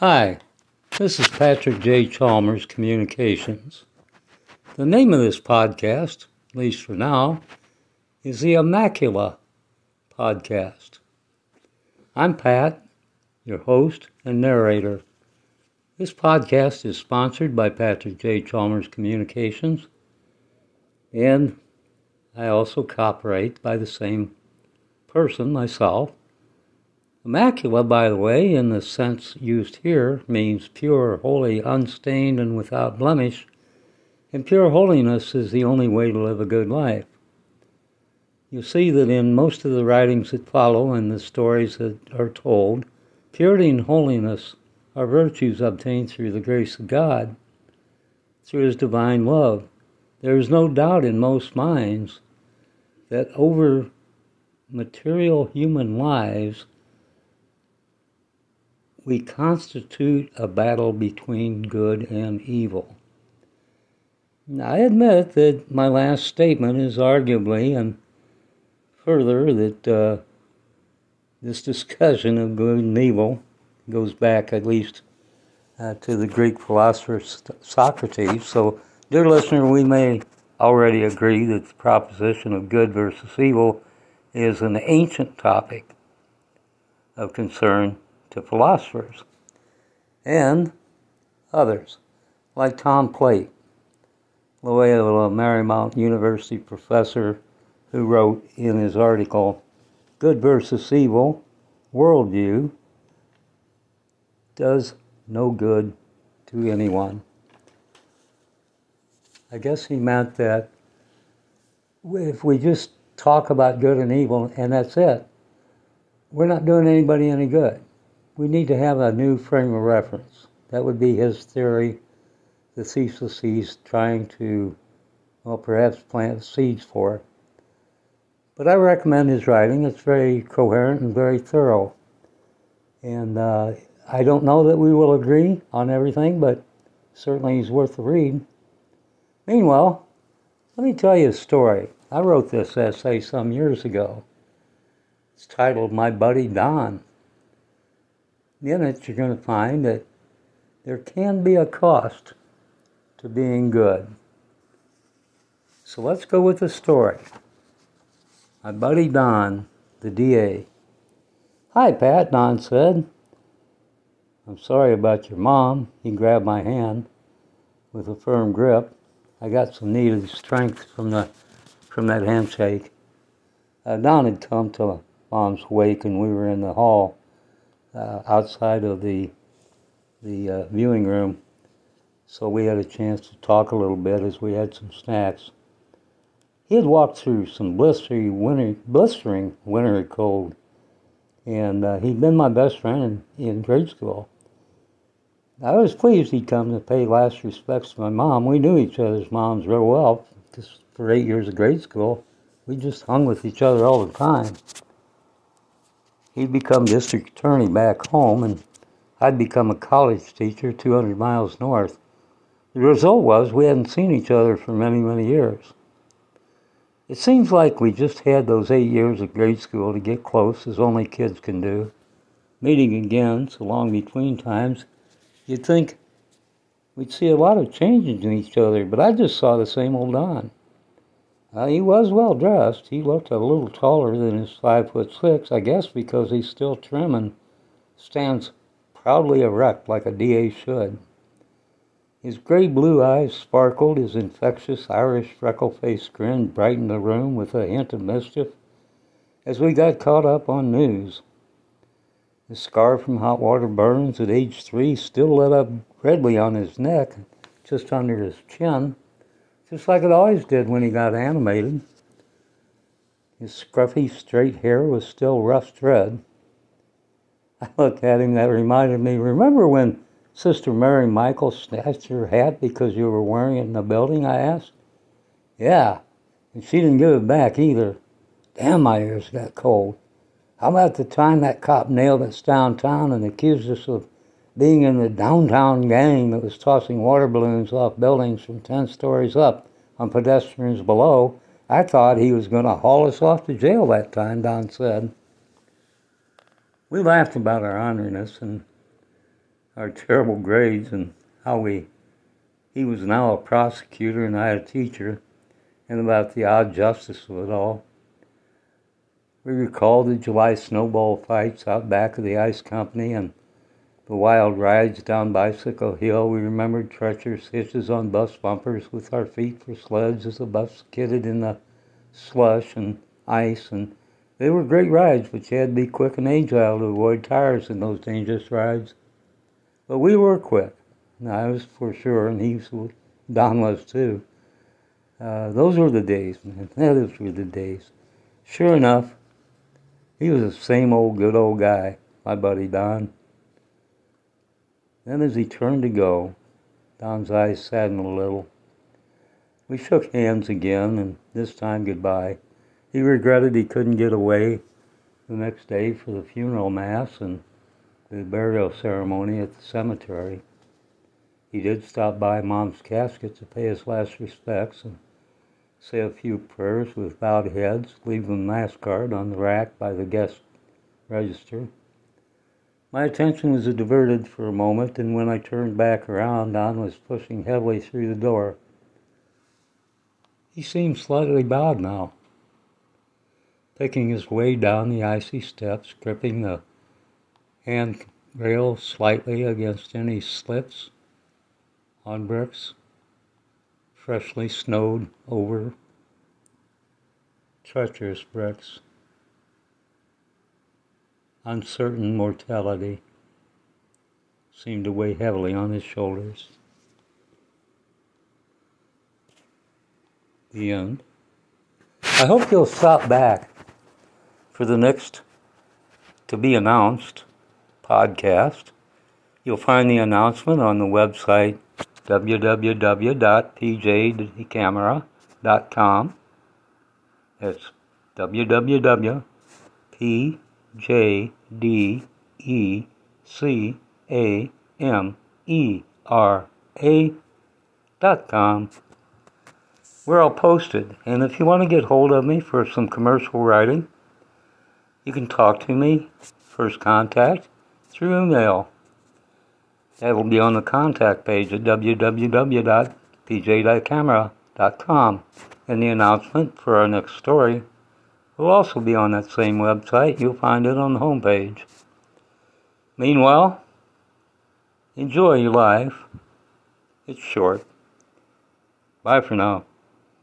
Hi, this is Patrick J. Chalmers Communications. The name of this podcast, at least for now, is the Immacula Podcast. I'm Pat, your host and narrator. This podcast is sponsored by Patrick J. Chalmers Communications, and I also copyright by the same person, myself. Immacula, by the way, in the sense used here, means pure, holy, unstained, and without blemish, and pure holiness is the only way to live a good life. You see that in most of the writings that follow and the stories that are told, purity and holiness are virtues obtained through the grace of God, through His divine love. There is no doubt in most minds that over material human lives, we constitute a battle between good and evil. I admit that my last statement is arguably and further that uh, this discussion of good and evil goes back at least uh, to the Greek philosopher Socrates. So, dear listener, we may already agree that the proposition of good versus evil is an ancient topic of concern to philosophers and others, like Tom Plate, Loyola Marymount University professor who wrote in his article, Good versus Evil Worldview Does No Good to Anyone. I guess he meant that if we just talk about good and evil and that's it, we're not doing anybody any good. We need to have a new frame of reference. That would be his theory, the thesis he's trying to, well, perhaps plant seeds for. But I recommend his writing. It's very coherent and very thorough. And uh, I don't know that we will agree on everything, but certainly he's worth the read. Meanwhile, let me tell you a story. I wrote this essay some years ago. It's titled My Buddy Don. In it, you're going to find that there can be a cost to being good. So let's go with the story. My buddy Don, the DA. Hi, Pat, Don said. I'm sorry about your mom. He grabbed my hand with a firm grip. I got some needed strength from the from that handshake. Uh, Don had come to mom's wake, and we were in the hall uh, outside of the the uh, viewing room, so we had a chance to talk a little bit as we had some snacks. He had walked through some blistering winter, blistering winter cold, and uh, he'd been my best friend in, in grade school. I was pleased he'd come to pay last respects to my mom. We knew each other's moms real well, just for eight years of grade school. We just hung with each other all the time. He'd become district attorney back home, and I'd become a college teacher 200 miles north. The result was we hadn't seen each other for many, many years. It seems like we just had those eight years of grade school to get close, as only kids can do. Meeting again so long between times, you'd think we'd see a lot of changes in each other, but I just saw the same old Don. Uh, he was well dressed. He looked a little taller than his five foot six, I guess because he's still trim and stands proudly erect like a DA should. His gray blue eyes sparkled, his infectious Irish freckle faced grin brightened the room with a hint of mischief as we got caught up on news. The scar from hot water burns at age three still lit up redly on his neck, just under his chin, just like it always did when he got animated. His scruffy straight hair was still rust red. I looked at him, that reminded me, remember when Sister Mary Michael snatched your hat because you were wearing it in the building? I asked. Yeah, and she didn't give it back either. Damn, my ears got cold. How about the time that cop nailed us downtown and accused us of being in the downtown gang that was tossing water balloons off buildings from 10 stories up on pedestrians below? I thought he was going to haul us off to jail that time, Don said. We laughed about our honoriness and our terrible grades and how we he was now a prosecutor and I a teacher and about the odd justice of it all. We recalled the July snowball fights out back of the ice company and the wild rides down Bicycle Hill. We remembered treacherous hitches on bus bumpers with our feet for sleds as the bus skidded in the slush and ice. And they were great rides, but you had to be quick and agile to avoid tires in those dangerous rides. But we were quick. I was for sure, and he was, Don was too. Uh, those were the days, man. Those were the days. Sure enough, he was the same old good old guy, my buddy Don. Then as he turned to go, Don's eyes saddened a little. We shook hands again, and this time goodbye. He regretted he couldn't get away the next day for the funeral mass and the burial ceremony at the cemetery. He did stop by Mom's casket to pay his last respects and say a few prayers with bowed heads, leave the mass card on the rack by the guest register. My attention was diverted for a moment, and when I turned back around, Don was pushing heavily through the door. He seemed slightly bowed now, taking his way down the icy steps, gripping the handrail slightly against any slips on bricks freshly snowed over treacherous bricks. Uncertain mortality seemed to weigh heavily on his shoulders. The end. I hope you'll stop back for the next to be announced podcast. You'll find the announcement on the website www.pjdecamera.com. It's www.pjdecamera.com. We're all posted, and if you want to get hold of me for some commercial writing, you can talk to me, first contact, through email. That will be on the contact page at www.pjdecamera.com. And the announcement for our next story will also be on that same website. You'll find it on the homepage. Meanwhile, enjoy your life. It's short. Bye for now.